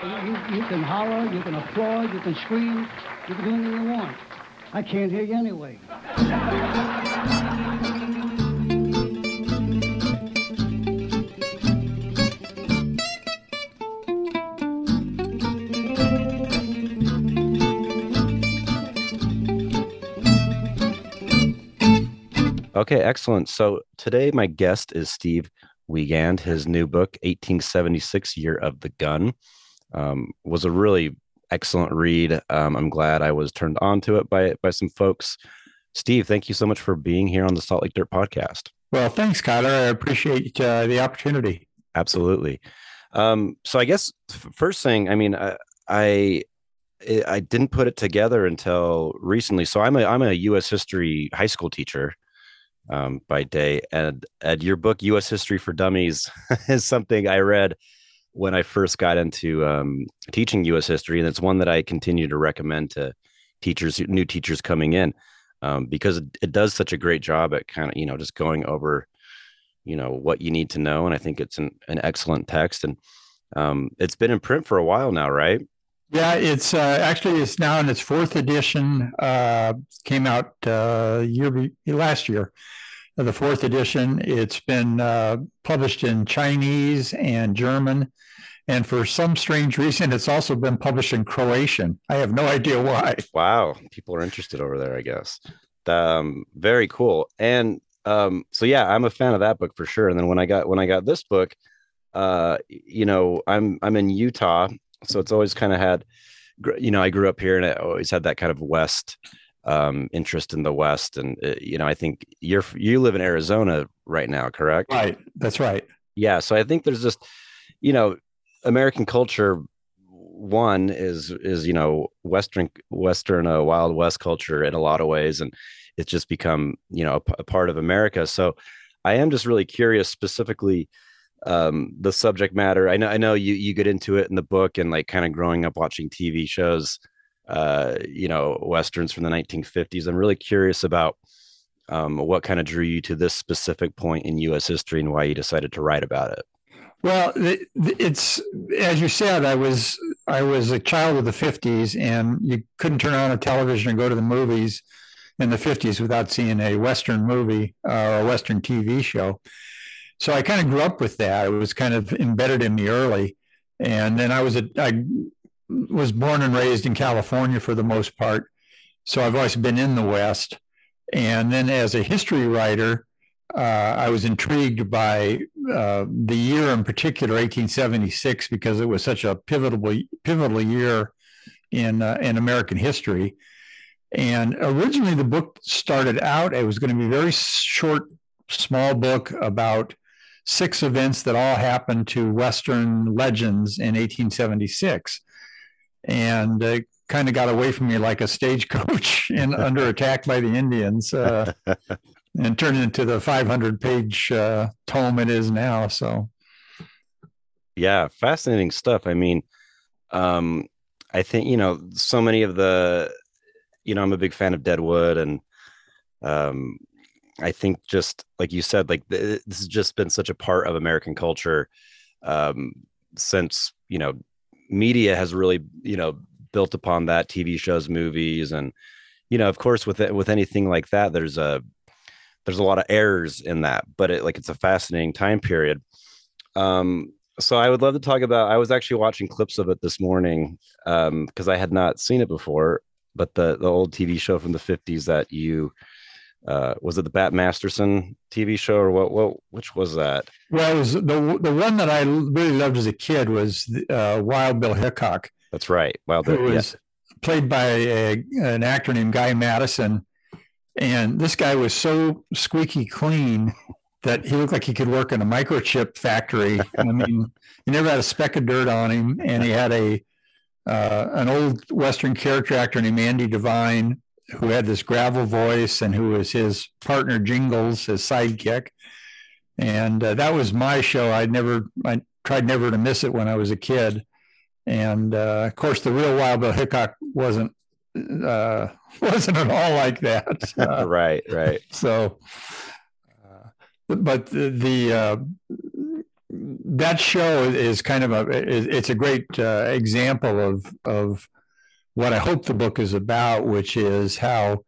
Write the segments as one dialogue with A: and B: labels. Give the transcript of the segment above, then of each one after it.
A: You, you can holler, you can applaud, you can scream, you can do anything you want. I can't hear you anyway.
B: Okay, excellent. So today my guest is Steve Wiegand. His new book, 1876 Year of the Gun, um, was a really excellent read. Um, I'm glad I was turned on to it by by some folks. Steve, thank you so much for being here on the Salt Lake Dirt podcast.
C: Well, thanks, Kyler. I appreciate uh, the opportunity.
B: Absolutely. Um, so I guess first thing, I mean, I, I I didn't put it together until recently. So I'm a I'm a U.S. history high school teacher um, by day. And, and your book, U.S. History for Dummies, is something I read when I first got into um, teaching U.S. history, and it's one that I continue to recommend to teachers, new teachers coming in, um, because it, it, does such a great job at kind of you know just going over, you know, what you need to know, and I think it's an, an excellent text, and um, it's been in print for a while now, right?
C: Yeah, it's uh, actually it's now in its fourth edition. Uh, came out uh, year last year, the fourth edition. It's been uh, published in Chinese and German, and for some strange reason, it's also been published in Croatian. I have no idea why.
B: Wow, people are interested over there, I guess. Um, very cool. And um, so yeah, I'm a fan of that book for sure. And then when I got when I got this book, uh, you know, I'm I'm in Utah so it's always kind of had you know i grew up here and i always had that kind of west um, interest in the west and uh, you know i think you're you live in arizona right now correct
C: right that's right
B: yeah so i think there's just you know american culture one is is you know western western uh, wild west culture in a lot of ways and it's just become you know a, part of america. So i am just really curious specifically um the subject matter. I know i know you you get into it in the book and like kind of growing up watching tv shows uh you know westerns from the 1950s i'm really curious about um what kind of drew you to this specific point in us history and why you decided to write about it
C: well it's as you said i was i was a child of the 50s and you couldn't turn on a television and go to the movies in the 50s without seeing a western movie uh, or a western tv show so I kind of grew up with that. It was kind of embedded in me early. And then I was a, I was born and raised in California for the most part. So I've always been in the West. And then as a history writer, uh, I was intrigued by uh, the year in particular, 1876, because it was such a pivotal pivotal year in uh, in American history. And originally, the book started out; it was going to be a very short, small book about six events that all happened to Western legends in 1876. And uh, kind of got away from me like a stagecoach in under attack by the Indians uh, and turned into the 500 page uh, tome it is now. So,
B: yeah, fascinating stuff. I mean, um, I think, you know, so many of the, you know, I'm a big fan of Deadwood and, um, I think just like you said, like this has just been such a part of American culture um, since you know media has really you know built upon that TV shows, movies, and you know of course with with anything like that, there's a there's a lot of errors in that, but it like it's a fascinating time period. Um, so I would love to talk about. I was actually watching clips of it this morning um, because um, I had not seen it before, but the the old TV show from the 50s that you uh, was it the Bat Masterson TV show or what? What which was that?
C: Well, it was the the one that I really loved as a kid was uh, Wild Bill Hickok.
B: That's right, Wild Bill.
C: was yeah. played by a, an actor named Guy Madison, and this guy was so squeaky clean that he looked like he could work in a microchip factory. I mean, he never had a speck of dirt on him, and he had a uh, an old Western character actor named Andy Devine who had this gravel voice and who was his partner Jingles, his sidekick. And uh, that was my show. I never, I tried never to miss it when I was a kid. And uh, of course, the real Wild Bill Hickok wasn't uh, wasn't at all like that.
B: Uh, right, right.
C: So, uh, but the, the uh, that show is kind of a it's a great uh, example of of what I hope the book is about, which is how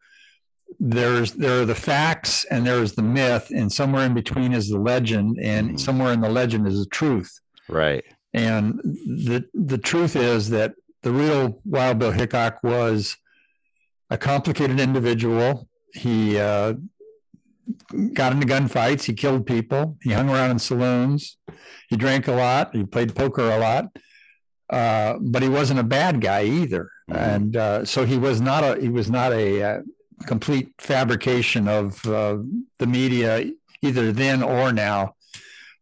C: there's there are the facts and there's the myth, and somewhere in between is the legend, and mm-hmm. somewhere in the legend is the truth.
B: Right.
C: And the the truth is that the real Wild Bill Hickok was a complicated individual. He uh, got into gunfights. He killed people. He hung around in saloons. He drank a lot. He played poker a lot. Uh, but he wasn't a bad guy either. Mm-hmm. And uh, so he was not a he was not a, uh, complete fabrication of uh, the media either then or now.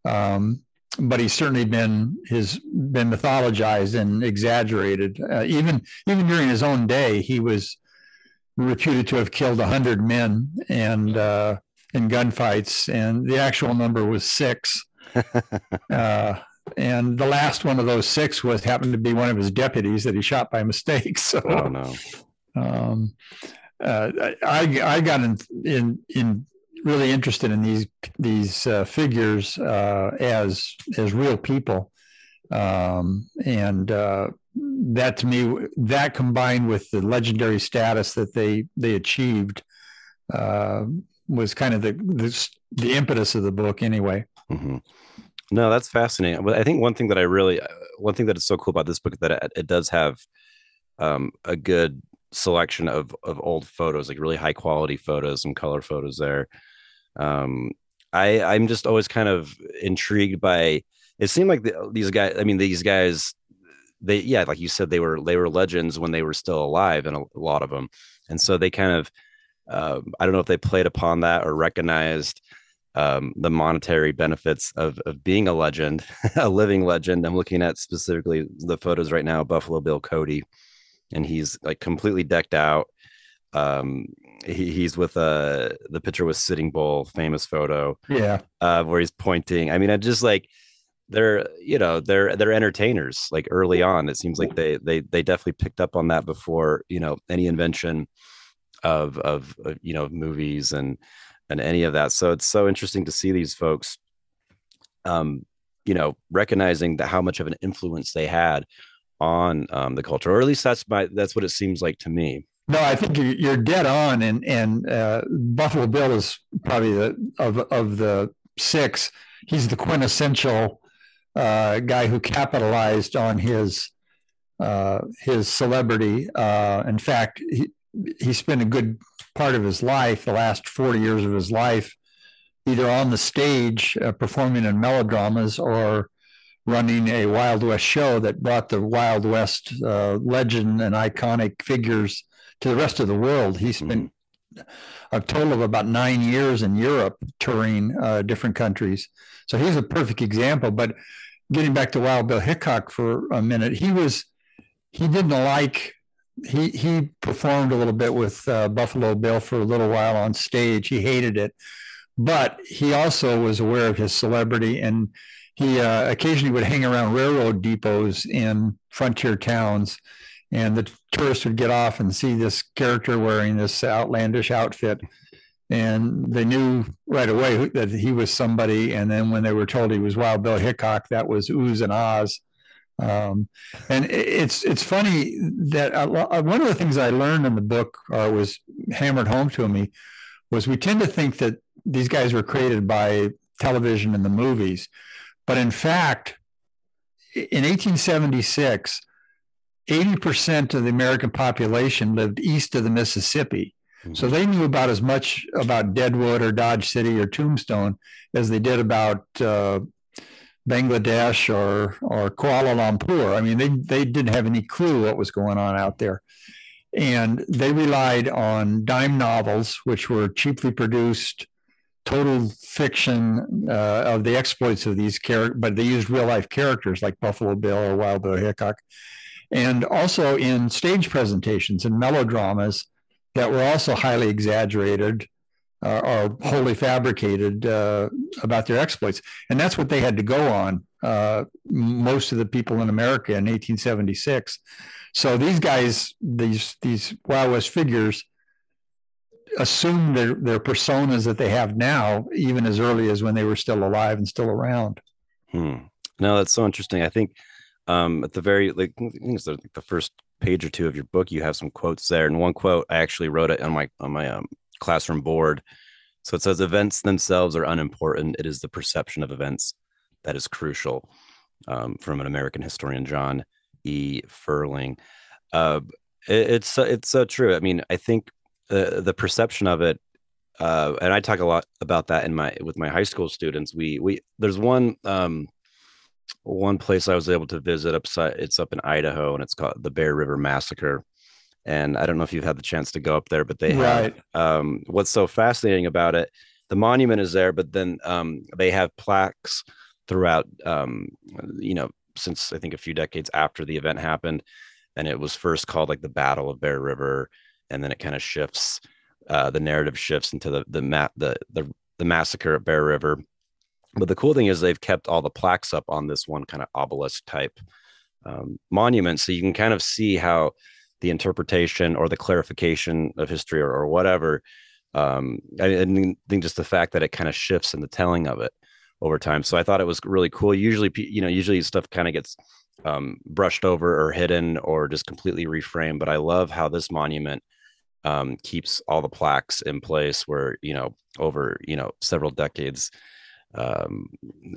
C: Um, but he's certainly been has been mythologized and exaggerated. Uh, even even during his own day, he was reputed to have killed hundred men and uh, in gunfights, and the actual number was six. uh, and the last one of those six was happened to be one of his deputies that he shot by mistake. So,
B: oh, no.
C: um, uh, I I got in, in in really interested in these these uh, figures uh, as as real people, um, and uh, that to me that combined with the legendary status that they they achieved uh, was kind of the, the, the impetus of the book anyway.
B: Mm-hmm. No, that's fascinating. But I think one thing that I really, uh, one thing that is so cool about this book that it, it does have um, a good selection of of old photos, like really high quality photos, and color photos there. Um, I I'm just always kind of intrigued by. It seemed like the, these guys. I mean, these guys. They yeah, like you said, they were they were legends when they were still alive, and a, lot of them, and so they kind of uh, I don't know if they played upon that or recognized um, the monetary benefits of, of being a legend, a living legend. I'm looking at specifically the photos right now, Buffalo Bill Cody, and he's like completely decked out. Um, he, he's with uh the picture with Sitting Bull, famous photo.
C: Yeah.
B: Uh, where he's pointing. I mean, I just like they're you know they're they're entertainers like early on it seems like they they they definitely picked up on that before you know any invention of, of, of you know movies and and any of that. So it's so interesting to see these folks, um, you know, recognizing that how much of an influence they had on um, the culture, or at least that's my that's what it seems like to me.
C: No, I think you're dead on, and and uh, Buffalo Bill is probably the of of the six. He's the quintessential uh, guy who capitalized on his uh, his celebrity. Uh, in fact, he, he spent a good part of his life, the last 40 years of his life, either on the stage uh, performing in melodramas or running a Wild West show that brought the Wild West uh, legend and iconic figures to the rest of the world. He spent mm-hmm. a total of about nine years in Europe touring uh, different countries. So he's a perfect example. But getting back to Wild Bill Hickok for a minute, he was he didn't like he he performed a little bit with uh, Buffalo Bill for a little while on stage. He hated it, but he also was aware of his celebrity, and he uh, occasionally would hang around railroad depots in frontier towns, and the tourists would get off and see this character wearing this outlandish outfit. And they knew right away that he was somebody. And then when they were told he was Wild Bill Hickok, that was oohs and ahs um, and it's it's funny that one of the things I learned in the book or was hammered home to me was we tend to think that these guys were created by television and the movies, but in fact, in 1876, 80% of the American population lived east of the Mississippi. Mm-hmm. So they knew about as much about Deadwood or Dodge City or Tombstone as they did about uh, Bangladesh or or Kuala Lumpur. I mean, they they didn't have any clue what was going on out there, and they relied on dime novels, which were cheaply produced, total fiction uh, of the exploits of these characters, but they used real life characters like Buffalo Bill or Wild Bill Hickok, and also in stage presentations and melodramas that were also highly exaggerated uh, are wholly fabricated uh, about their exploits. And that's what they had to go on, uh, most of the people in America in 1876. So these guys, these these Wild West figures, assume their, their personas that they have now, even as early as when they were still alive and still around.
B: Hmm. No, that's so interesting. I think um, at the very like it's the, the first page or two of your book, you have some quotes there, and one quote I actually wrote it on my on my um, classroom board. So it says, "Events themselves are unimportant. It is the perception of events that is crucial." Um, from an American historian, John E. Ferling. Uh, it, it's it's so true. I mean, I think the the perception of it uh, and I talk a lot about that in my with my high school students. We we there's one um, one place I was able to visit upside. It's up in Idaho, and it's called the Bear River Massacre. And I don't know if you've had the chance to go up there, but they right. have. Um, what's so fascinating about it? The monument is there, but then um, they have plaques throughout. Um, you know, since I think a few decades after the event happened, and it was first called like the Battle of Bear River, and then it kind of shifts. Uh, the narrative shifts into the the ma- the the the massacre at Bear River, but the cool thing is they've kept all the plaques up on this one kind of obelisk type um, monument, so you can kind of see how the interpretation or the clarification of history or, or whatever. Um, I, I think just the fact that it kind of shifts in the telling of it over time. So I thought it was really cool. Usually, you know, usually stuff kind of gets um, brushed over or hidden or just completely reframed. But I love how this monument um, keeps all the plaques in place where, you know, over, you know, several decades, um,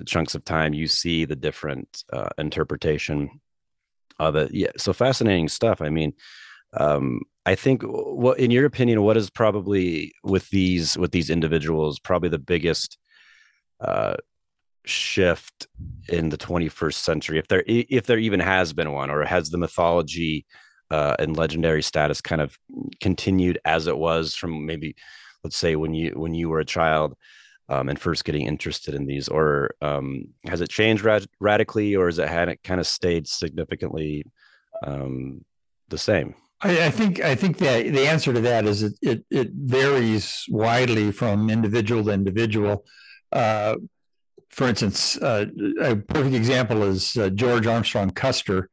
B: chunks of time, you see the different uh, interpretation of it. Yeah. So fascinating stuff. I mean, um, I think what, in your opinion, what is probably with these, with these individuals, probably the biggest, uh, shift in the 21st century if there if there even has been one or has the mythology uh, and legendary status kind of continued as it was from maybe let's say when you when you were a child um, and first getting interested in these or um, has it changed rad- radically or has it had it kind of stayed significantly um, the same
C: I, I, think I think the the answer to that is it it, it varies widely from individual to individual. Uh, for instance, uh, a perfect example is uh, George Armstrong Custer.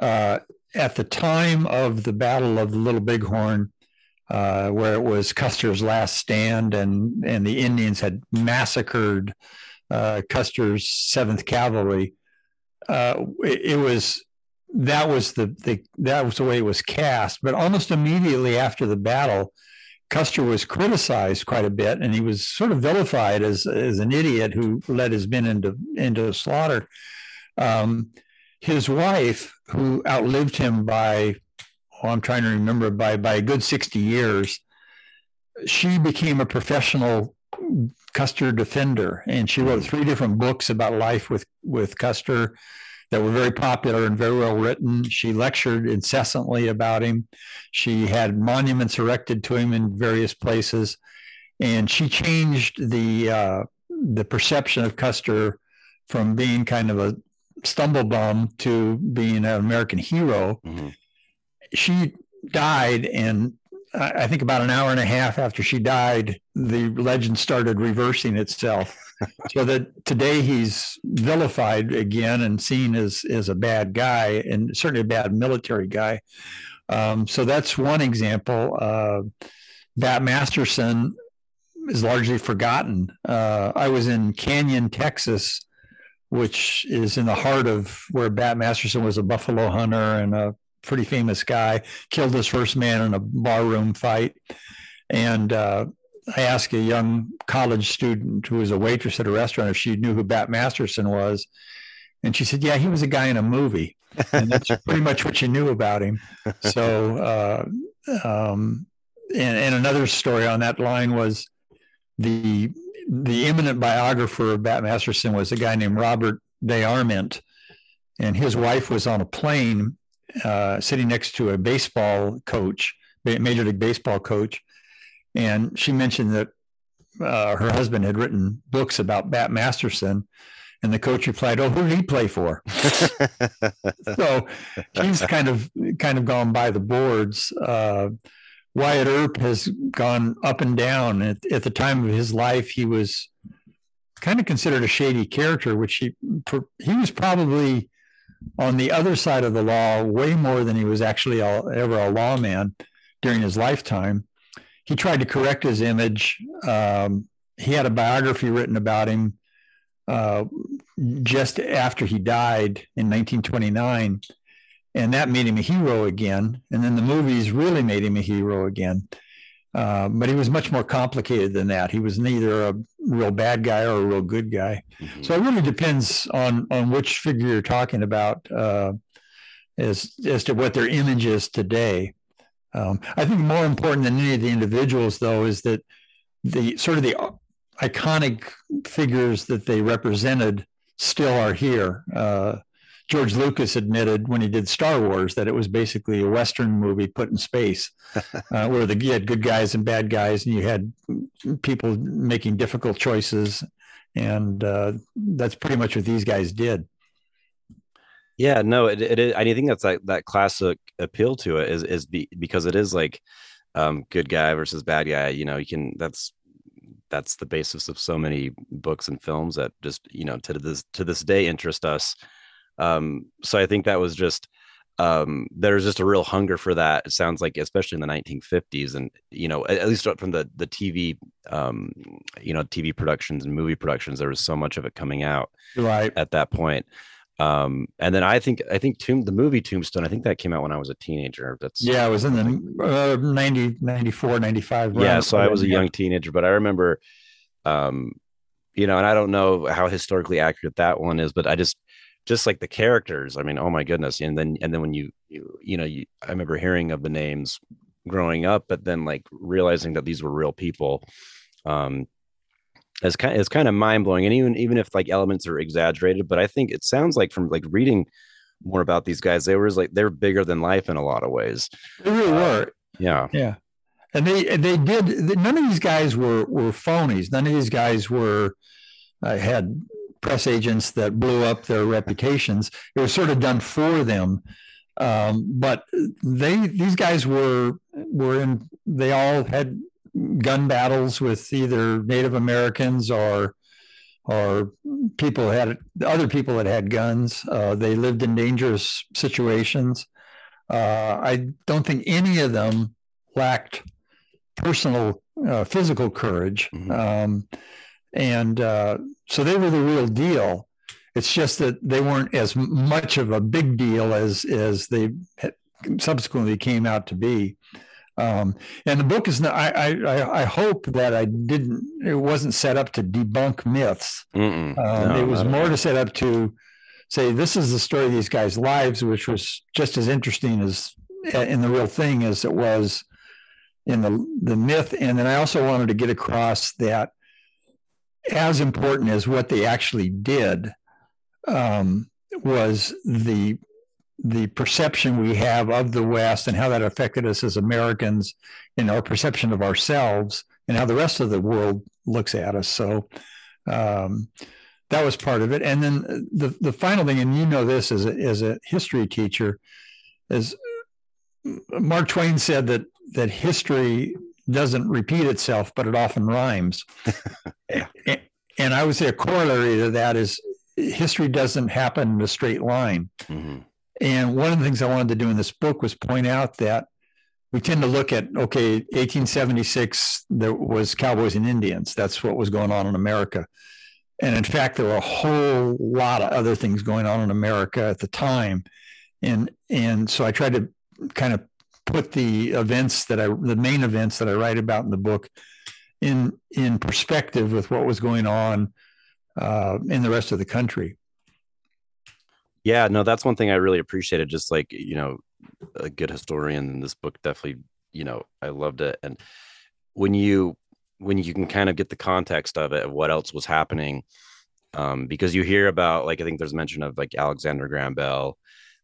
C: Uh, at the time of the Battle of the Little Bighorn, uh, where it was Custer's last stand, and and the Indians had massacred uh, Custer's Seventh Cavalry. Uh, it, it, was that was the, the that was the way it was cast. But almost immediately after the battle, Custer was criticized quite a bit, and he was sort of vilified as as an idiot who led his men into into slaughter. Um, his wife, who outlived him by, oh, I'm trying to remember, by, by a good 60 years, she became a professional Custer defender. And she wrote three different books about life with, with Custer that were very popular and very well written. She lectured incessantly about him. She had monuments erected to him in various places. And she changed the, uh, the perception of Custer from being kind of a Stumblebum to being an American hero. Mm-hmm. She died, and I think about an hour and a half after she died, the legend started reversing itself. so that today he's vilified again and seen as as a bad guy, and certainly a bad military guy. Um, so that's one example. Uh, Bat Masterson is largely forgotten. Uh, I was in Canyon, Texas which is in the heart of where Bat Masterson was a buffalo hunter and a pretty famous guy, killed his first man in a barroom fight. And uh, I asked a young college student who was a waitress at a restaurant if she knew who Bat Masterson was. And she said, Yeah, he was a guy in a movie. And that's pretty much what you knew about him. So, uh, um, and, and another story on that line was the the eminent biographer of Bat Masterson was a guy named Robert DeArment, and his wife was on a plane uh, sitting next to a baseball coach, Major League Baseball coach, and she mentioned that uh, her husband had written books about Bat Masterson. And the coach replied, "Oh, who did he play for?" so he's kind of kind of gone by the boards. Uh, Wyatt Earp has gone up and down. At, at, the time of his life, he was kind of considered a shady character, which he he was probably on the other side of the law way more than he was actually a, ever a lawman during his lifetime. He tried to correct his image. Um, he had a biography written about him uh, just after he died in 1929, and that made him a hero again. And then the movies really made him a hero again. Uh, but he was much more complicated than that. He was neither a real bad guy or a real good guy. Mm-hmm. So it really depends on on which figure you're talking about uh, as as to what their image is today. Um, I think more important than any of the individuals, though, is that the sort of the iconic figures that they represented still are here. Uh, George Lucas admitted when he did Star Wars that it was basically a Western movie put in space, uh, where the, you had good guys and bad guys, and you had people making difficult choices, and uh, that's pretty much what these guys did.
B: Yeah, no, it, it is. I think that's like that classic appeal to it is is be, because it is like um, good guy versus bad guy. You know, you can that's that's the basis of so many books and films that just you know to this to this day interest us um, so I think that was just um, there's just a real hunger for that. It sounds like, especially in the 1950s, and you know, at, at least from the the TV, um, you know, TV productions and movie productions, there was so much of it coming out
C: right
B: at that point. Um, and then I think I think Tomb the movie Tombstone, I think that came out when I was a teenager. That's
C: yeah, it was in the uh, 90, 94, 95.
B: Yeah, so I was a young teenager, but I remember, um, you know, and I don't know how historically accurate that one is, but I just just like the characters i mean oh my goodness and then and then when you you, you know you, i remember hearing of the names growing up but then like realizing that these were real people um it's kind of, it's kind of mind-blowing and even even if like elements are exaggerated but i think it sounds like from like reading more about these guys they were like they're bigger than life in a lot of ways.
C: They really uh, were.
B: yeah.
C: Yeah. And they they did none of these guys were were phonies. None of these guys were uh, had press agents that blew up their reputations. It was sort of done for them. Um, but they these guys were were in they all had gun battles with either Native Americans or or people had other people that had guns. Uh, they lived in dangerous situations. Uh, I don't think any of them lacked personal uh, physical courage. Mm-hmm. Um, and uh, so they were the real deal. It's just that they weren't as much of a big deal as as they subsequently came out to be. Um, and the book is not. I, I I hope that I didn't. It wasn't set up to debunk myths. Um, no, it was more to set up to say this is the story of these guys' lives, which was just as interesting as in the real thing as it was in the the myth. And then I also wanted to get across that as important as what they actually did um, was the the perception we have of the West and how that affected us as Americans in our perception of ourselves and how the rest of the world looks at us. So um, that was part of it. And then the the final thing, and you know this as a, as a history teacher, is Mark Twain said that that history doesn't repeat itself, but it often rhymes. yeah. And I would say a corollary to that is history doesn't happen in a straight line. Mm-hmm. And one of the things I wanted to do in this book was point out that we tend to look at okay 1876 there was cowboys and indians that's what was going on in america and in fact there were a whole lot of other things going on in america at the time and and so i tried to kind of put the events that I the main events that I write about in the book in in perspective with what was going on uh, in the rest of the country.
B: Yeah, no, that's one thing I really appreciated. Just like you know, a good historian in this book definitely, you know, I loved it. And when you when you can kind of get the context of it, of what else was happening, um, because you hear about like I think there's mention of like Alexander Graham Bell,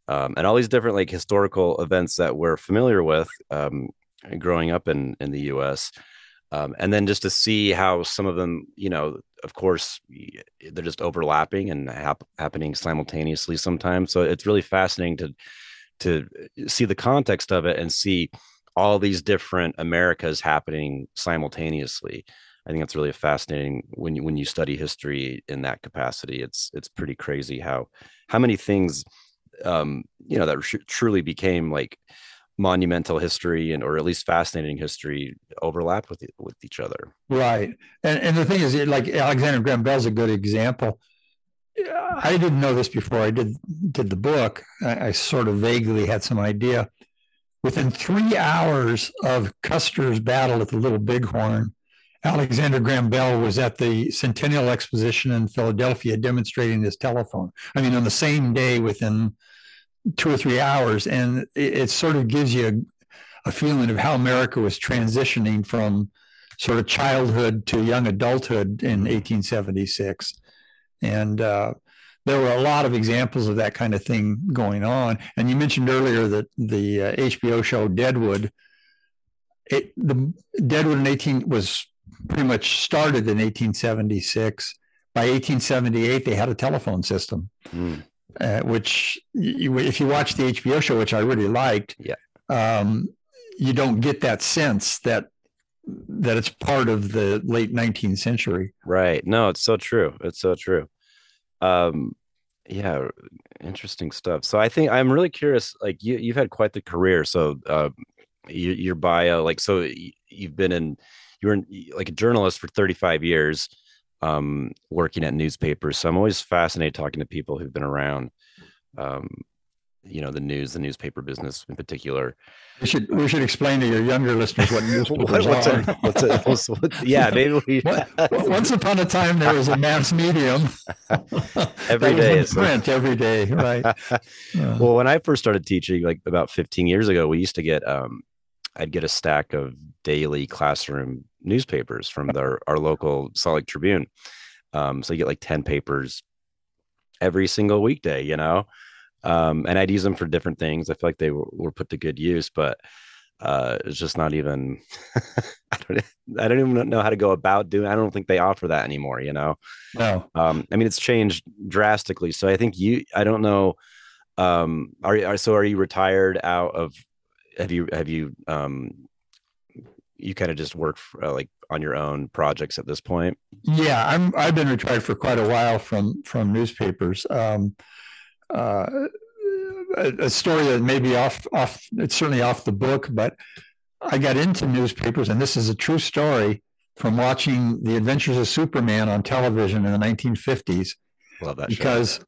B: um, and all these different like historical events that we're familiar with um, growing up in in the U.S. Um, and then just to see how some of them, you know, of course, they're just overlapping and hap- happening simultaneously sometimes. So it's really fascinating to to see the context of it and see all these different Americas happening simultaneously. I think that's really fascinating when you when you study history in that capacity. It's it's pretty crazy how how many things um, you know that truly became like monumental history and or at least fascinating history overlap with with each other
C: right and and the thing is like alexander graham bell's a good example I didn't know this before I did did the book. I, I, sort of vaguely had some idea. Within three hours of Custer's battle at the Little Bighorn, Alexander Graham Bell was at the Centennial Exposition in Philadelphia demonstrating his telephone. I mean, on the same day, within two or three hours, and it, it sort of gives you a, a feeling of how America was transitioning from sort of childhood to young adulthood in 1876. And uh, there were a lot of examples of that kind of thing going on. And you mentioned earlier that the uh, HBO show Deadwood, it, the Deadwood in 18 was pretty much started in 1876. By 1878, they had a telephone system, mm. uh, which you, if you watch the HBO show, which I really liked,
B: yeah.
C: Um, you don't get that sense that that it's part of the late 19th century.
B: Right. No, it's so true. It's so true. Um, yeah, interesting stuff. So I think I'm really curious. Like you, you've had quite the career. So uh, your, your bio, like, so you've been in, you were like a journalist for 35 years, um, working at newspapers. So I'm always fascinated talking to people who've been around. Um, you know the news, the newspaper business in particular.
C: We should we should explain to your younger listeners what newspapers what,
B: what's
C: are.
B: A, what's a, what's, what, yeah, maybe we.
C: Once upon a time, there was a mass medium.
B: every day
C: is print every day, right?
B: well, when I first started teaching, like about 15 years ago, we used to get um, I'd get a stack of daily classroom newspapers from the, our local Salt Lake Tribune. Um, so you get like 10 papers every single weekday, you know um, and I'd use them for different things. I feel like they were, were put to good use, but uh, it's just not even. I don't. I don't even know how to go about doing. I don't think they offer that anymore. You know.
C: No.
B: Um, I mean, it's changed drastically. So I think you. I don't know. Um, are, are so? Are you retired out of? Have you have you um, you kind of just work for, uh, like on your own projects at this point?
C: Yeah, I'm. I've been retired for quite a while from from newspapers. Um, uh, a, a, story that may be off off it's certainly off the book, but I got into newspapers, and this is a true story from watching The Adventures of Superman on television in the 1950s.
B: Love that
C: because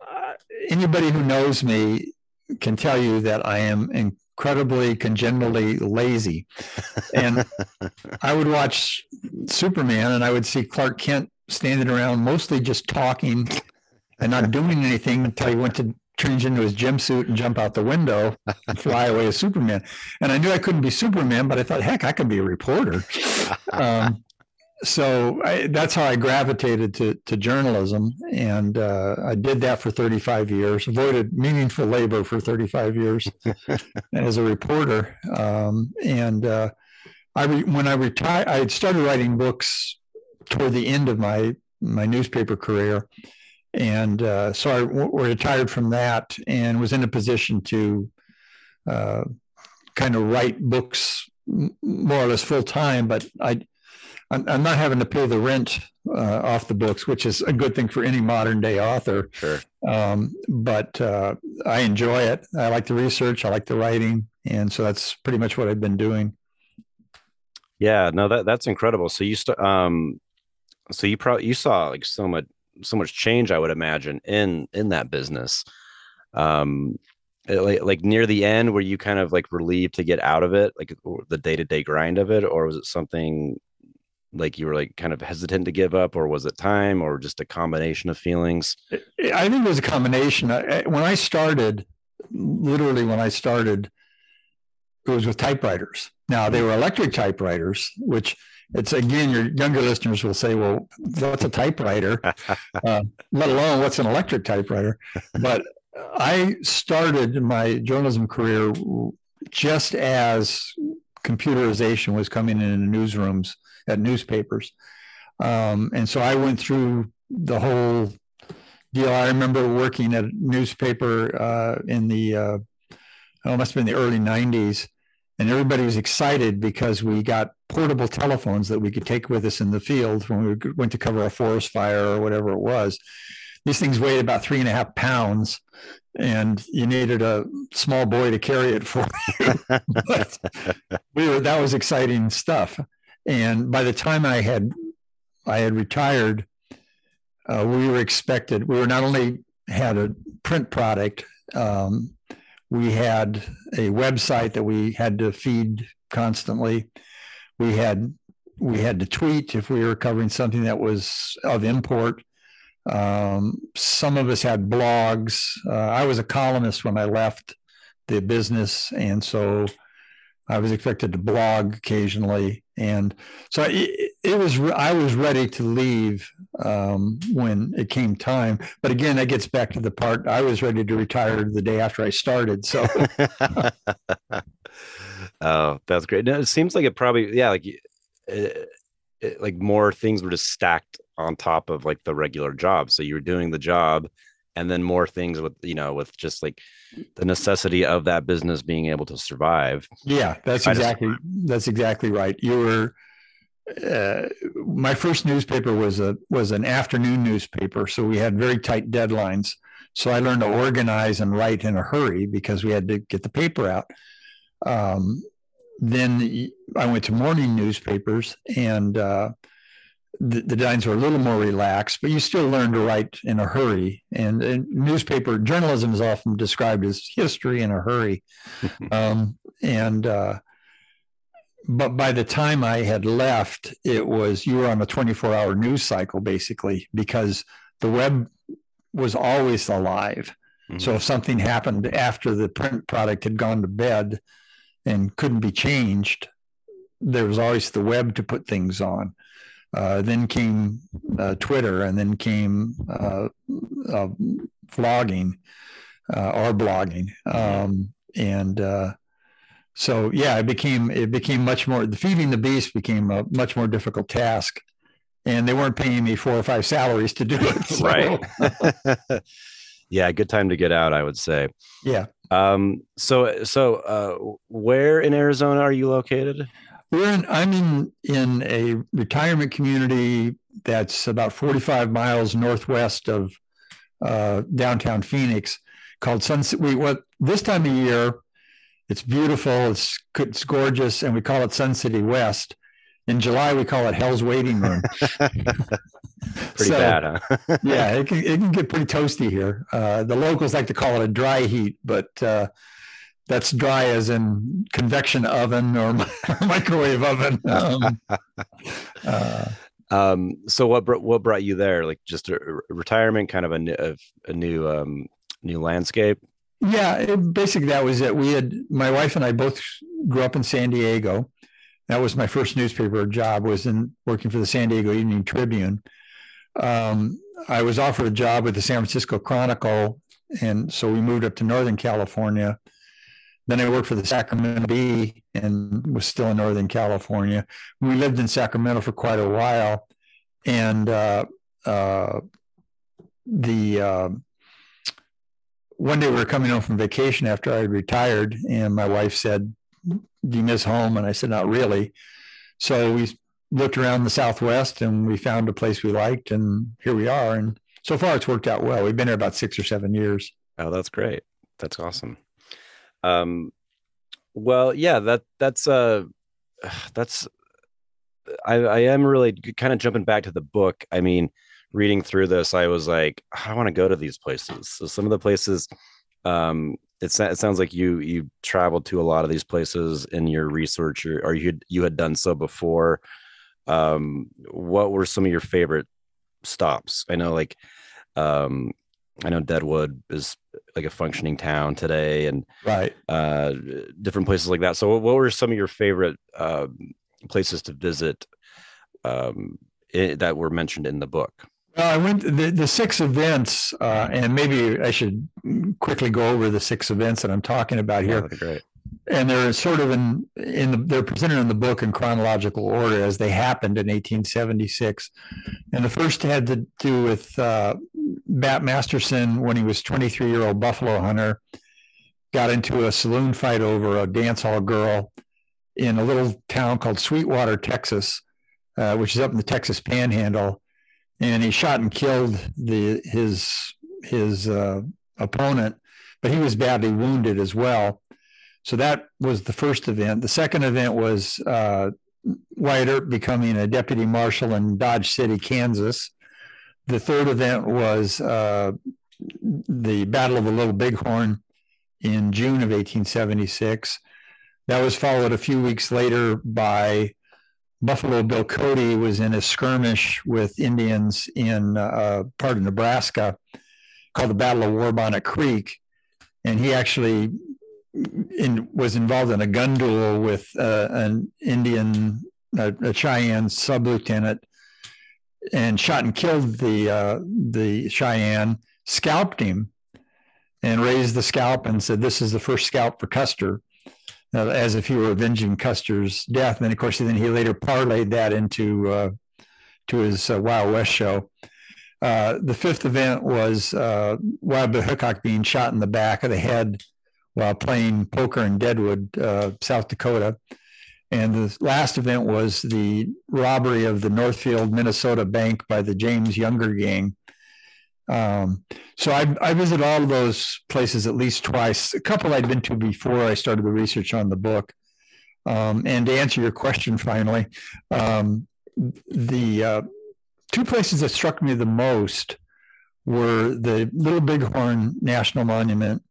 C: uh, anybody who knows me can tell you that I am incredibly congenitally lazy, and I would watch Superman, and I would see Clark Kent standing around mostly just talking and not doing anything until he went to change into his gym suit and jump out the window and fly away as Superman. And I knew I couldn't be Superman, but I thought, heck, I could be a reporter. Um, so I, that's how I gravitated to, to journalism. And uh, I did that for 35 years, avoided meaningful labor for 35 years as a reporter. Um, and uh, I re- when I retired, I had started writing books toward the end of my, my newspaper career and uh, so I w- retired from that and was in a position to uh, kind of write books more or less full time. But I, I'm not having to pay the rent uh, off the books, which is a good thing for any modern day author.
B: Sure.
C: Um, but uh, I enjoy it. I like the research. I like the writing, and so that's pretty much what I've been doing.
B: Yeah, no, that that's incredible. So you st- um, so you probably you saw like so much so much change i would imagine in in that business um like, like near the end were you kind of like relieved to get out of it like the day-to-day grind of it or was it something like you were like kind of hesitant to give up or was it time or just a combination of feelings
C: i think it was a combination when i started literally when i started it was with typewriters now they were electric typewriters which it's again, your younger listeners will say, well, what's a typewriter? uh, let alone what's an electric typewriter. But I started my journalism career just as computerization was coming in the newsrooms at newspapers. Um, and so I went through the whole deal. I remember working at a newspaper uh, in the, uh, oh, it must have been the early 90s and everybody was excited because we got portable telephones that we could take with us in the field when we went to cover a forest fire or whatever it was. These things weighed about three and a half pounds, and you needed a small boy to carry it for you. but we were that was exciting stuff. And by the time I had I had retired, uh, we were expected. We were not only had a print product, um, we had a website that we had to feed constantly. We had we had to tweet if we were covering something that was of import. Um, some of us had blogs. Uh, I was a columnist when I left the business, and so I was expected to blog occasionally, and so it, it was. I was ready to leave um, when it came time. But again, that gets back to the part I was ready to retire the day after I started. So,
B: oh, that's great. It seems like it probably, yeah, like, it, it, like more things were just stacked on top of like the regular job. So you were doing the job, and then more things with you know with just like the necessity of that business being able to survive.
C: Yeah that's exactly that's exactly right. You were uh, my first newspaper was a was an afternoon newspaper so we had very tight deadlines. So i learned to organize and write in a hurry because we had to get the paper out. Um, then i went to morning newspapers and uh, the, the deadlines were a little more relaxed, but you still learn to write in a hurry. And, and newspaper journalism is often described as history in a hurry. um, and uh, but by the time I had left, it was you were on a 24 hour news cycle basically because the web was always alive. Mm-hmm. So if something happened after the print product had gone to bed and couldn't be changed, there was always the web to put things on. Uh, then came uh, Twitter, and then came uh, uh vlogging uh, or blogging, um, and so yeah, it became it became much more. The feeding the beast became a much more difficult task, and they weren't paying me four or five salaries to do it.
B: So. right. yeah, good time to get out, I would say.
C: Yeah.
B: Um. So so, where in Arizona are you located?
C: We're in, I'm in in a retirement community that's about 45 miles northwest of uh, downtown Phoenix called Sunset. We what this time of year, it's beautiful, it's it's gorgeous, and we call it Sun City West. In July, we call it Hell's Waiting Room.
B: pretty so, bad, huh?
C: yeah, it can it can get pretty toasty here. Uh, the locals like to call it a dry heat, but uh, that's dry as in convection oven or microwave oven. Um,
B: uh, um, so what what brought you there? Like just a, retirement, kind of a, a new um, new landscape.
C: Yeah, it, basically that was it. We had my wife and I both grew up in San Diego. That was my first newspaper job. Was in working for the San Diego Evening Tribune. Um, I was offered a job with the San Francisco Chronicle, and so we moved up to Northern California then I worked for the Sacramento Bee and was still in Northern California. We lived in Sacramento for quite a while. And uh, uh, the uh, one day we were coming home from vacation after I had retired, and my wife said, Do you miss home? And I said, Not really. So we looked around the Southwest and we found a place we liked, and here we are. And so far, it's worked out well. We've been here about six or seven years.
B: Oh, that's great. That's awesome. Um, well, yeah, that that's uh, that's I, I am really kind of jumping back to the book. I mean, reading through this, I was like, I want to go to these places. So some of the places, um, it, it sounds like you you traveled to a lot of these places in your research, or, or you you had done so before. Um, what were some of your favorite stops? I know, like, um, I know Deadwood is like a functioning town today, and
C: right,
B: uh, different places like that. So, what were some of your favorite uh, places to visit um, it, that were mentioned in the book?
C: Well, I went the, the six events, uh, and maybe I should quickly go over the six events that I'm talking about here.
B: Yeah,
C: and they're sort of in in the, they're presented in the book in chronological order as they happened in 1876 and the first had to do with uh, bat masterson when he was 23 year old buffalo hunter got into a saloon fight over a dance hall girl in a little town called sweetwater texas uh, which is up in the texas panhandle. And he shot and killed the his his uh, opponent but he was badly wounded as well so that was the first event. The second event was uh, Wyatt Earp becoming a deputy marshal in Dodge City, Kansas. the third event was uh, the Battle of the Little Bighorn in June of 1876. That was followed a few weeks later by Buffalo Bill Cody was in a skirmish with Indians in uh, part of Nebraska called the Battle of Warbonnet Creek, and he actually in, was involved in a gun duel with uh, an Indian, a, a Cheyenne sub lieutenant, and shot and killed the uh, the Cheyenne, scalped him, and raised the scalp and said, "This is the first scalp for Custer." Uh, as if he were avenging Custer's death. And of course, then he later parlayed that into uh, to his uh, Wild West show. Uh, the fifth event was uh, Wild Bill Hickok being shot in the back of the head while playing poker in Deadwood, uh, South Dakota. And the last event was the robbery of the Northfield, Minnesota bank by the James Younger gang. Um, so I, I visited all of those places at least twice. A couple I'd been to before I started the research on the book. Um, and to answer your question, finally, um, the uh, two places that struck me the most were the Little Bighorn National Monument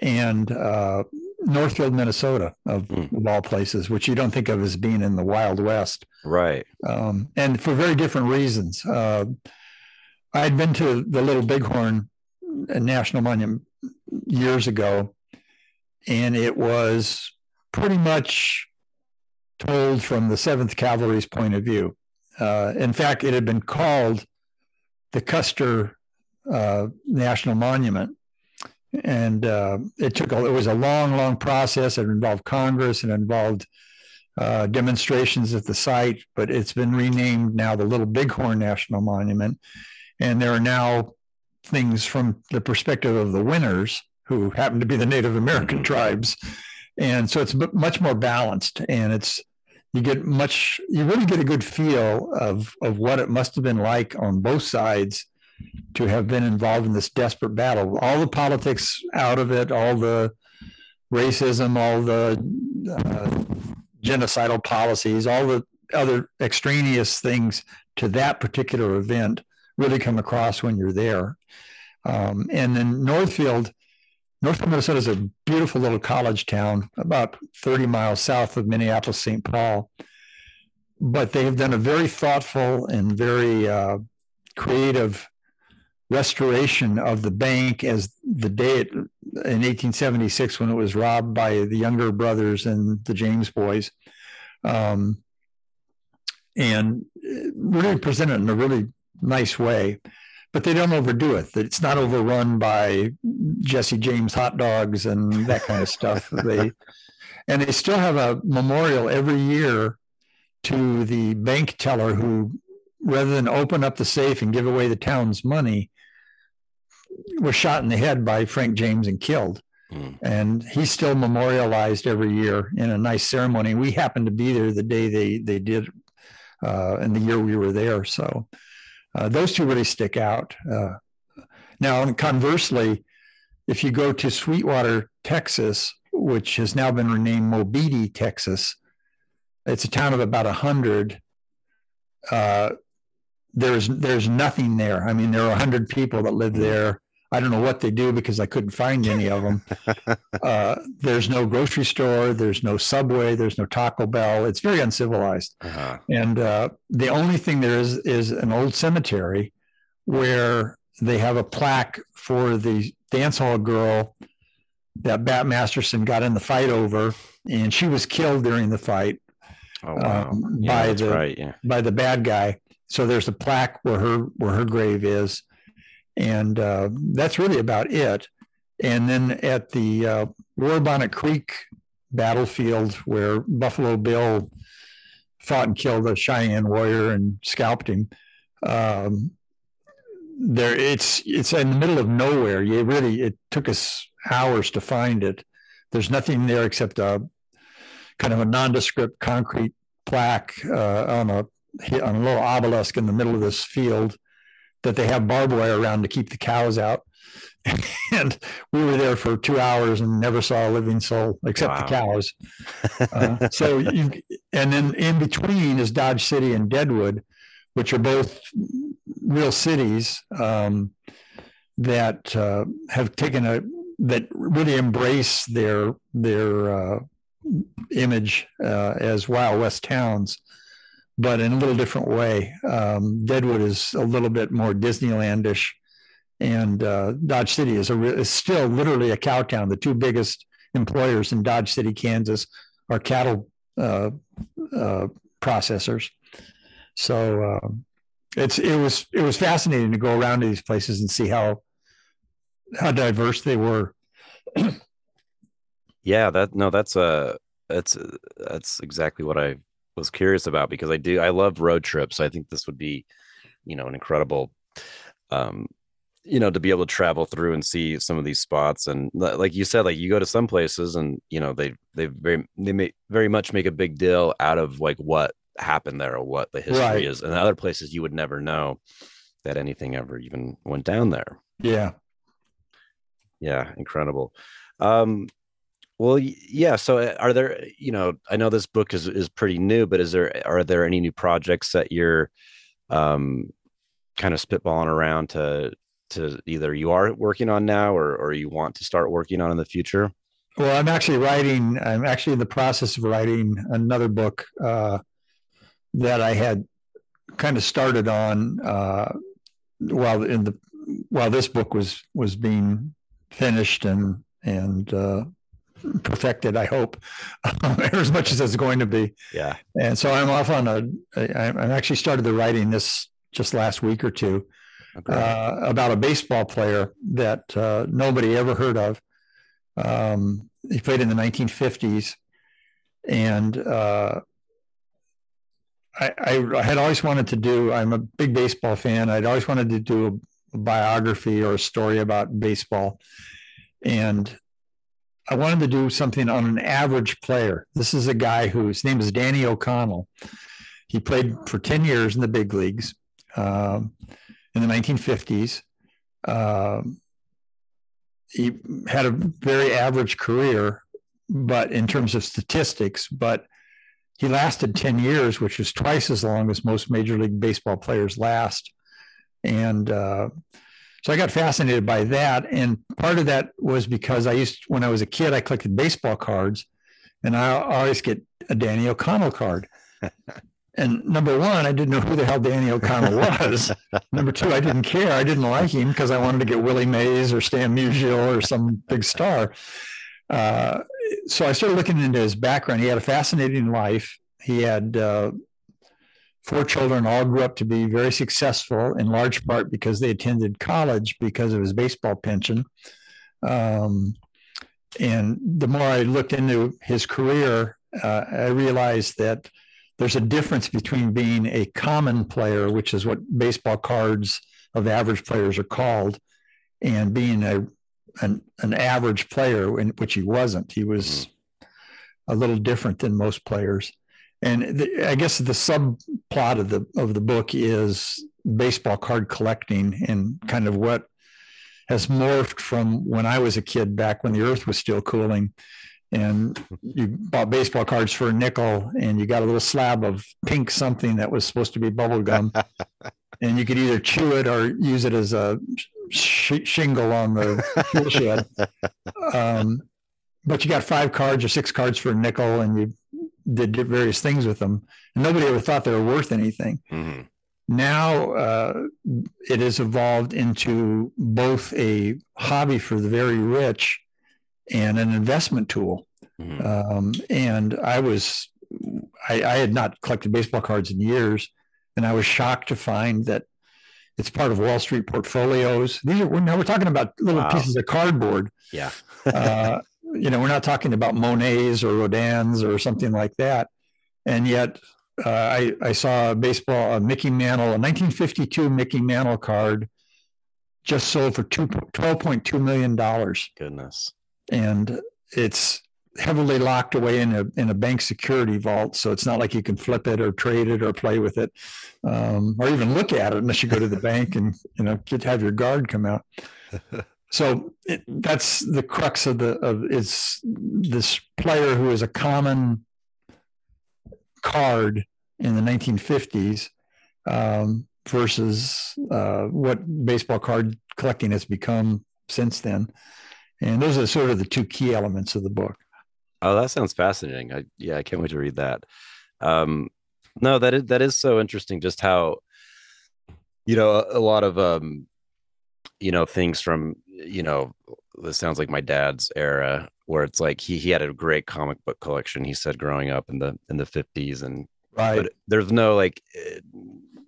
C: and uh, Northfield, Minnesota, of, mm. of, all places, which you don't think of as being in the Wild West.
B: Right.
C: Um, and for very different reasons. Uh, I'd been to the Little Bighorn National Monument years ago, and it was pretty much told from the 7th Cavalry's point of view. Uh, in fact, it had been called the Custer uh, National Monument. And uh, it took a, it was a long, long process. It involved Congress and involved uh, demonstrations at the site, but it's been renamed now the Little Bighorn National Monument. And there are now things from the perspective of the winners who happen to be the Native American mm-hmm. tribes. And so it's much more balanced and it's you get much you really get a good feel of of what it must have been like on both sides to have been involved in this desperate battle all the politics out of it all the racism all the uh, genocidal policies all the other extraneous things to that particular event really come across when you're there um, and then northfield Northfield, Minnesota is a beautiful little college town about 30 miles south of Minneapolis, St. Paul. But they have done a very thoughtful and very uh, creative restoration of the bank as the day it, in 1876 when it was robbed by the younger brothers and the James boys. Um, and really present it in a really nice way but they don't overdo it. It's not overrun by Jesse James hot dogs and that kind of stuff. they and they still have a memorial every year to the bank teller who, rather than open up the safe and give away the town's money, was shot in the head by Frank James and killed. Mm. And he's still memorialized every year in a nice ceremony. We happened to be there the day they they did, uh, in the year we were there. So uh, those two really stick out. Uh, now, conversely, if you go to Sweetwater, Texas, which has now been renamed Mobeetie, Texas, it's a town of about a hundred. Uh, there's there's nothing there. I mean, there are a hundred people that live there. I don't know what they do because I couldn't find any of them. uh, there's no grocery store, there's no Subway, there's no Taco Bell. It's very uncivilized. Uh-huh. And uh, the only thing there is is an old cemetery where they have a plaque for the dance hall girl that Bat Masterson got in the fight over, and she was killed during the fight.
B: Oh, wow. um,
C: yeah, by the right, yeah. by the bad guy. So there's a plaque where her where her grave is and uh, that's really about it. And then at the uh, Warbonnet Creek battlefield, where Buffalo Bill fought and killed a Cheyenne warrior and scalped him, um, there it's it's in the middle of nowhere. You really it took us hours to find it. There's nothing there except a kind of a nondescript concrete plaque uh, on a on a little obelisk in the middle of this field that they have barbed wire around to keep the cows out. and we were there for two hours and never saw a living soul except wow. the cows. Uh, so, you, and then in between is Dodge City and Deadwood, which are both real cities um, that uh, have taken a that really embrace their their uh, image uh, as Wild West towns, but in a little different way. Um, Deadwood is a little bit more Disneylandish, and uh, Dodge City is re- is still literally a cow town. The two biggest employers in Dodge City, Kansas, are cattle uh, uh, processors. So uh, it's it was it was fascinating to go around to these places and see how how diverse they were.
B: yeah, that no, that's a that's that's exactly what I was curious about because I do I love road trips. So I think this would be, you know, an incredible um you know to be able to travel through and see some of these spots. And like you said like you go to some places and you know they they very they may very much make a big deal out of like what happened there or what the history right. is. And other places you would never know that anything ever even went down there.
C: Yeah.
B: Yeah incredible. Um well yeah so uh, are there you know i know this book is is pretty new but is there are there any new projects that you're um kind of spitballing around to to either you are working on now or or you want to start working on in the future?
C: Well, I'm actually writing. I'm actually in the process of writing another book uh, that I had kind of started on uh, while in the while this book was was being finished and and uh, perfected. I hope as much as it's going to be.
B: Yeah.
C: And so I'm off on a. I, I actually started the writing this just last week or two, okay. uh, about a baseball player that uh, nobody ever heard of. Um, he played in the 1950s, and uh, I, I, I, had always wanted to do. I'm a big baseball fan. I'd always wanted to do a biography or a story about baseball, and I wanted to do something on an average player. This is a guy whose name is Danny O'Connell. He played for 10 years in the big leagues. Um, in the 1950s. Um, he had a very average career, but in terms of statistics, but he lasted 10 years, which is twice as long as most Major League Baseball players last. And uh, so I got fascinated by that. And part of that was because I used, when I was a kid, I collected baseball cards and I always get a Danny O'Connell card. And number one, I didn't know who the hell Danny O'Connell was. number two, I didn't care. I didn't like him because I wanted to get Willie Mays or Stan Musial or some big star. Uh, so I started looking into his background. He had a fascinating life. He had uh, four children, all grew up to be very successful, in large part because they attended college because of his baseball pension. Um, and the more I looked into his career, uh, I realized that there's a difference between being a common player, which is what baseball cards of average players are called, and being a an, an average player, in which he wasn't. He was mm-hmm. a little different than most players. And the, I guess the subplot of the of the book is baseball card collecting and kind of what has morphed from when I was a kid back when the earth was still cooling. And you bought baseball cards for a nickel and you got a little slab of pink something that was supposed to be bubble gum. And you could either chew it or use it as a sh- shingle on the shed. Um, but you got five cards or six cards for a nickel and you did various things with them and nobody ever thought they were worth anything mm-hmm. now uh, it has evolved into both a hobby for the very rich and an investment tool. Mm-hmm. Um, and I was, I, I, had not collected baseball cards in years, and I was shocked to find that it's part of Wall Street portfolios. These are we're, now we're talking about little wow. pieces of cardboard.
B: Yeah.
C: uh, you know, we're not talking about Monets or Rodins or something like that. And yet, uh, I, I saw a baseball, a Mickey Mantle, a 1952 Mickey Mantle card just sold for two, $12.2 million.
B: Goodness
C: and it's heavily locked away in a in a bank security vault, so it's not like you can flip it or trade it or play with it, um, or even look at it unless you go to the bank and you know get have your guard come out. So it, that's the crux of the of is this player who is a common card in the 1950s um, versus uh, what baseball card collecting has become since then. And those are sort of the two key elements of the book.
B: Oh, that sounds fascinating. I, yeah, I can't wait to read that. Um, no, that is that is so interesting. Just how, you know, a, a lot of um, you know, things from you know, this sounds like my dad's era, where it's like he he had a great comic book collection. He said growing up in the in the fifties, and
C: right,
B: but there's no like, eh,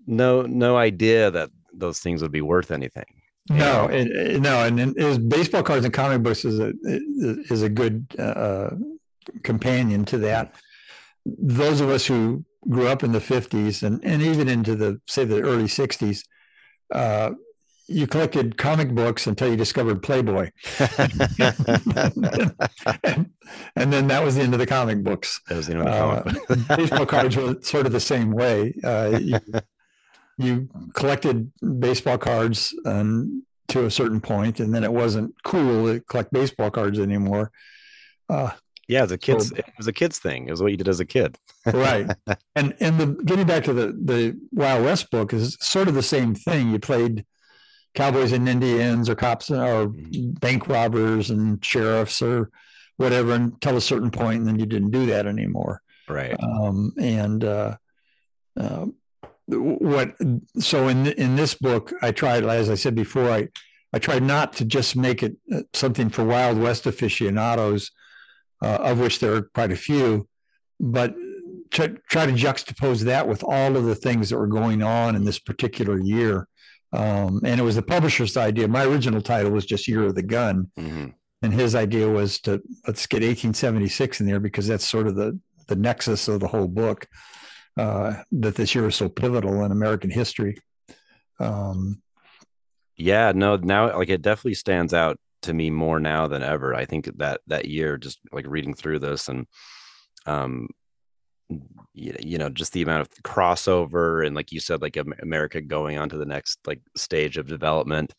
B: no no idea that those things would be worth anything.
C: No, it, no, and, and is baseball cards and comic books is a is a good uh, companion to that. Those of us who grew up in the 50s and, and even into the say the early 60s uh, you collected comic books until you discovered playboy and, and, then that was the end of the comic books
B: that was the end of the
C: comic uh, baseball cards were sort of the same way uh, you, you, collected baseball cards um, to a certain point and then it wasn't cool to collect baseball cards anymore
B: uh, yeah, a kid's so, it was a kid's thing. It was what you did as a kid.
C: right. And and the getting back to the the Wild West book is sort of the same thing. You played cowboys and Indians or cops or mm-hmm. bank robbers and sheriffs or whatever until a certain point, and then you didn't do that anymore.
B: Right.
C: Um, and uh, uh, what so in in this book, I tried, as I said before, I I tried not to just make it uh, something for Wild West aficionados uh, of which there are quite a few, but try, try to juxtapose that with all of the things that were going on in this particular year. Um, and it was the publisher's idea. My original title was just Year of the Gun. Mm-hmm. And his idea was to let's get 1876 in there because that's sort of the, the nexus of the whole book uh, that this year is so pivotal in American history. Um,
B: yeah, no, now like it definitely stands out to me more now than ever. I think that that year, just like reading through this and, um, you know, just the amount of crossover and like you said, like America going on to the next like stage of development.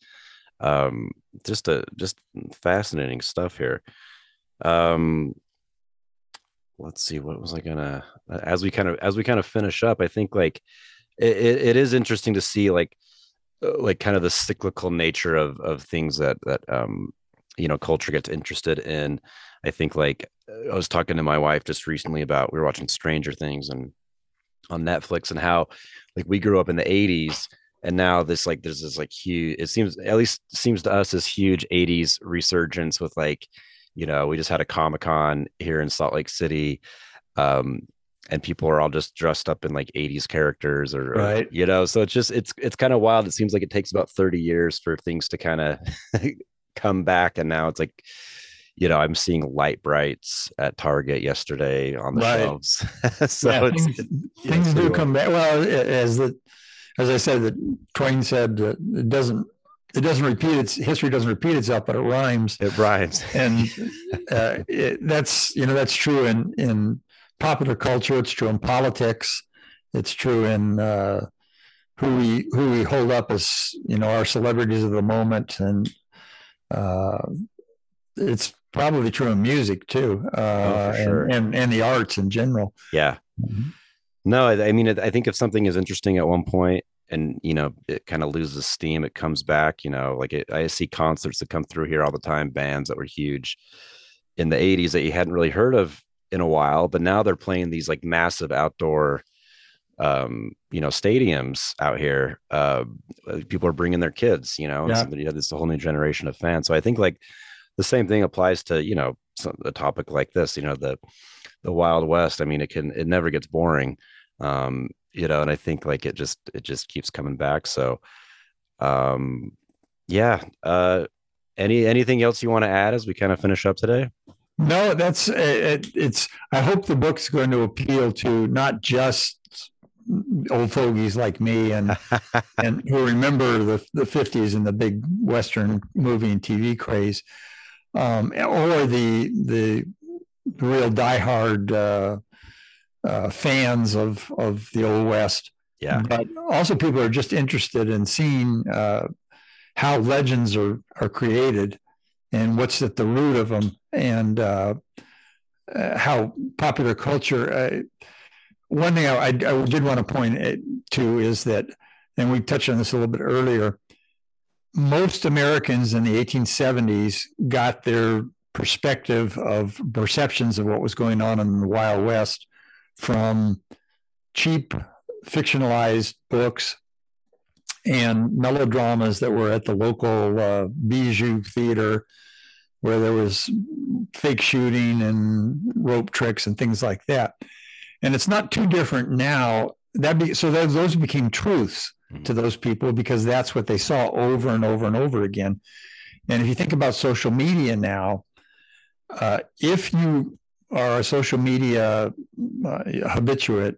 B: Um, just a just fascinating stuff here. Um, let's see, what was I gonna as we kind of as we kind of finish up, I think like it, it is interesting to see like uh, like kind of the cyclical nature of of things that that um you know culture gets interested in i think like i was talking to my wife just recently about we were watching stranger things and on netflix and how like we grew up in the 80s and now this like there's this like huge it seems at least seems to us this huge 80s resurgence with like you know we just had a comic-con here in salt lake city um and people are all just dressed up in like 80s characters or,
C: right.
B: or you know so it's just it's it's kind of wild it seems like it takes about 30 years for things to kind of come back and now it's like you know i'm seeing Lite-Brites at target yesterday on the right. shelves so yeah,
C: things, things do come back well as the as i said that twain said uh, it doesn't it doesn't repeat its history doesn't repeat itself but it rhymes
B: it rhymes
C: and uh, it, that's you know that's true in in popular culture. It's true in politics. It's true in uh, who we who we hold up as you know our celebrities of the moment, and uh, it's probably true in music too, uh, oh, sure. and, and, and the arts in general.
B: Yeah. Mm-hmm. No, I, I mean, I think if something is interesting at one point and you know it kind of loses steam it comes back you know like it, i see concerts that come through here all the time bands that were huge in the 80s that you hadn't really heard of in a while, but now they're playing these like massive outdoor um you know stadiums out here uh people are bringing their kids you know yeah. you have this whole new generation of fans so i think like the same thing applies to you know a topic like this you know the the wild west i mean it can it never gets boring um you know and i think like it just it just keeps coming back so um yeah uh any anything else you want to add as we kind of finish up today
C: no, that's it, it's. I hope the book's going to appeal to not just old fogies like me and and who remember the the fifties and the big Western movie and TV craze, um, or the the real diehard uh, uh, fans of of the old West.
B: Yeah,
C: but also people are just interested in seeing uh, how legends are are created and what's at the root of them and uh, uh, how popular culture. Uh, one thing I, I, I, did want to point to is that and we touched on this a little bit earlier. Most Americans in the 1870s got their perspective of perceptions of what was going on in the Wild West from cheap fictionalized books and melodramas that were at the local uh, bijou theater where there was fake shooting and rope tricks and things like that. And it's not too different now. That be so those, those became truths to those people because that's what they saw over and over and over again and if you think about social media now uh, if you are a social media uh, habituate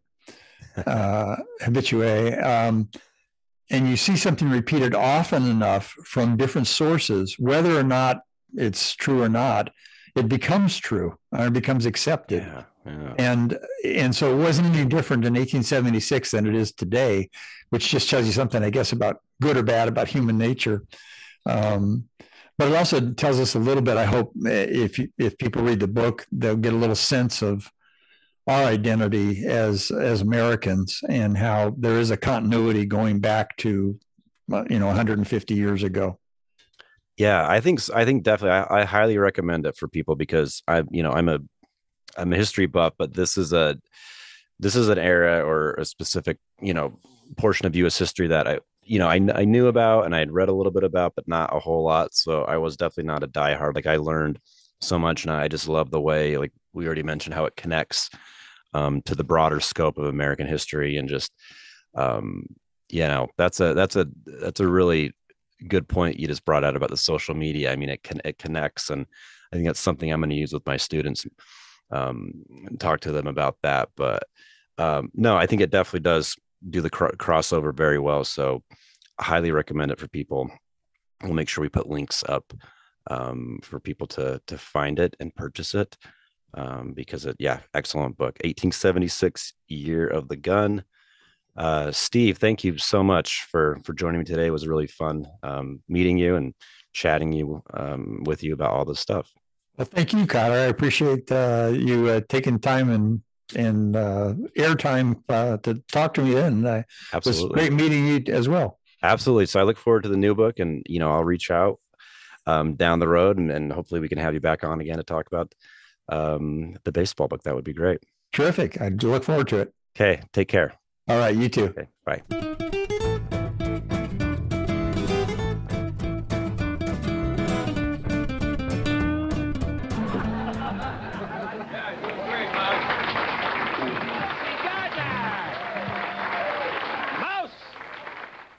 C: uh, habitue um, and you see something repeated often enough from different sources whether or not it's true or not it becomes true or it becomes accepted
B: Yeah. Yeah.
C: and and so it wasn't any different in 1876 than it is today which just tells you something i guess about good or bad about human nature um, but it also tells us a little bit i hope eh, if if people read the book they'll get a little sense of our identity as as americans and how there is a continuity going back to uh, you know 150 years ago
B: Yeah, I think I think definitely I, I highly recommend it for people because I you know I'm a I'm a history buff, but this is a this is an era or a specific you know portion of U.S. history that I you know I I knew about and I had read a little bit about, but not a whole lot. So I was definitely not a diehard. Like I learned so much, and I just love the way like we already mentioned how it connects um, to the broader scope of American history and just um, you know that's a that's a that's a really good point you just brought out about the social media. I mean, it can it connects, and I think that's something I'm going to use with my students. Um, talk to them about that. But um, no, I think it definitely does do the cr- crossover very well. So, highly recommend it for people. We'll make sure we put links up um, for people to to find it and purchase it um, because it, yeah, excellent book. 1876 Year of the Gun. Uh, Steve, thank you so much for for joining me today. It was really fun um, meeting you and chatting you um, with you about all this stuff.
C: Well, thank you, Connor. I appreciate uh, you uh, taking time and and uh, airtime uh, to talk to me. And uh, it was
B: Absolutely,
C: great meeting you as well.
B: absolutely. So I look forward to the new book, and you know I'll reach out um, down the road, and, and hopefully we can have you back on again to talk about um, the baseball book. That would be great.
C: Terrific. I do look forward to it.
B: Okay, take care.
C: All right, you too.
B: Okay, bye.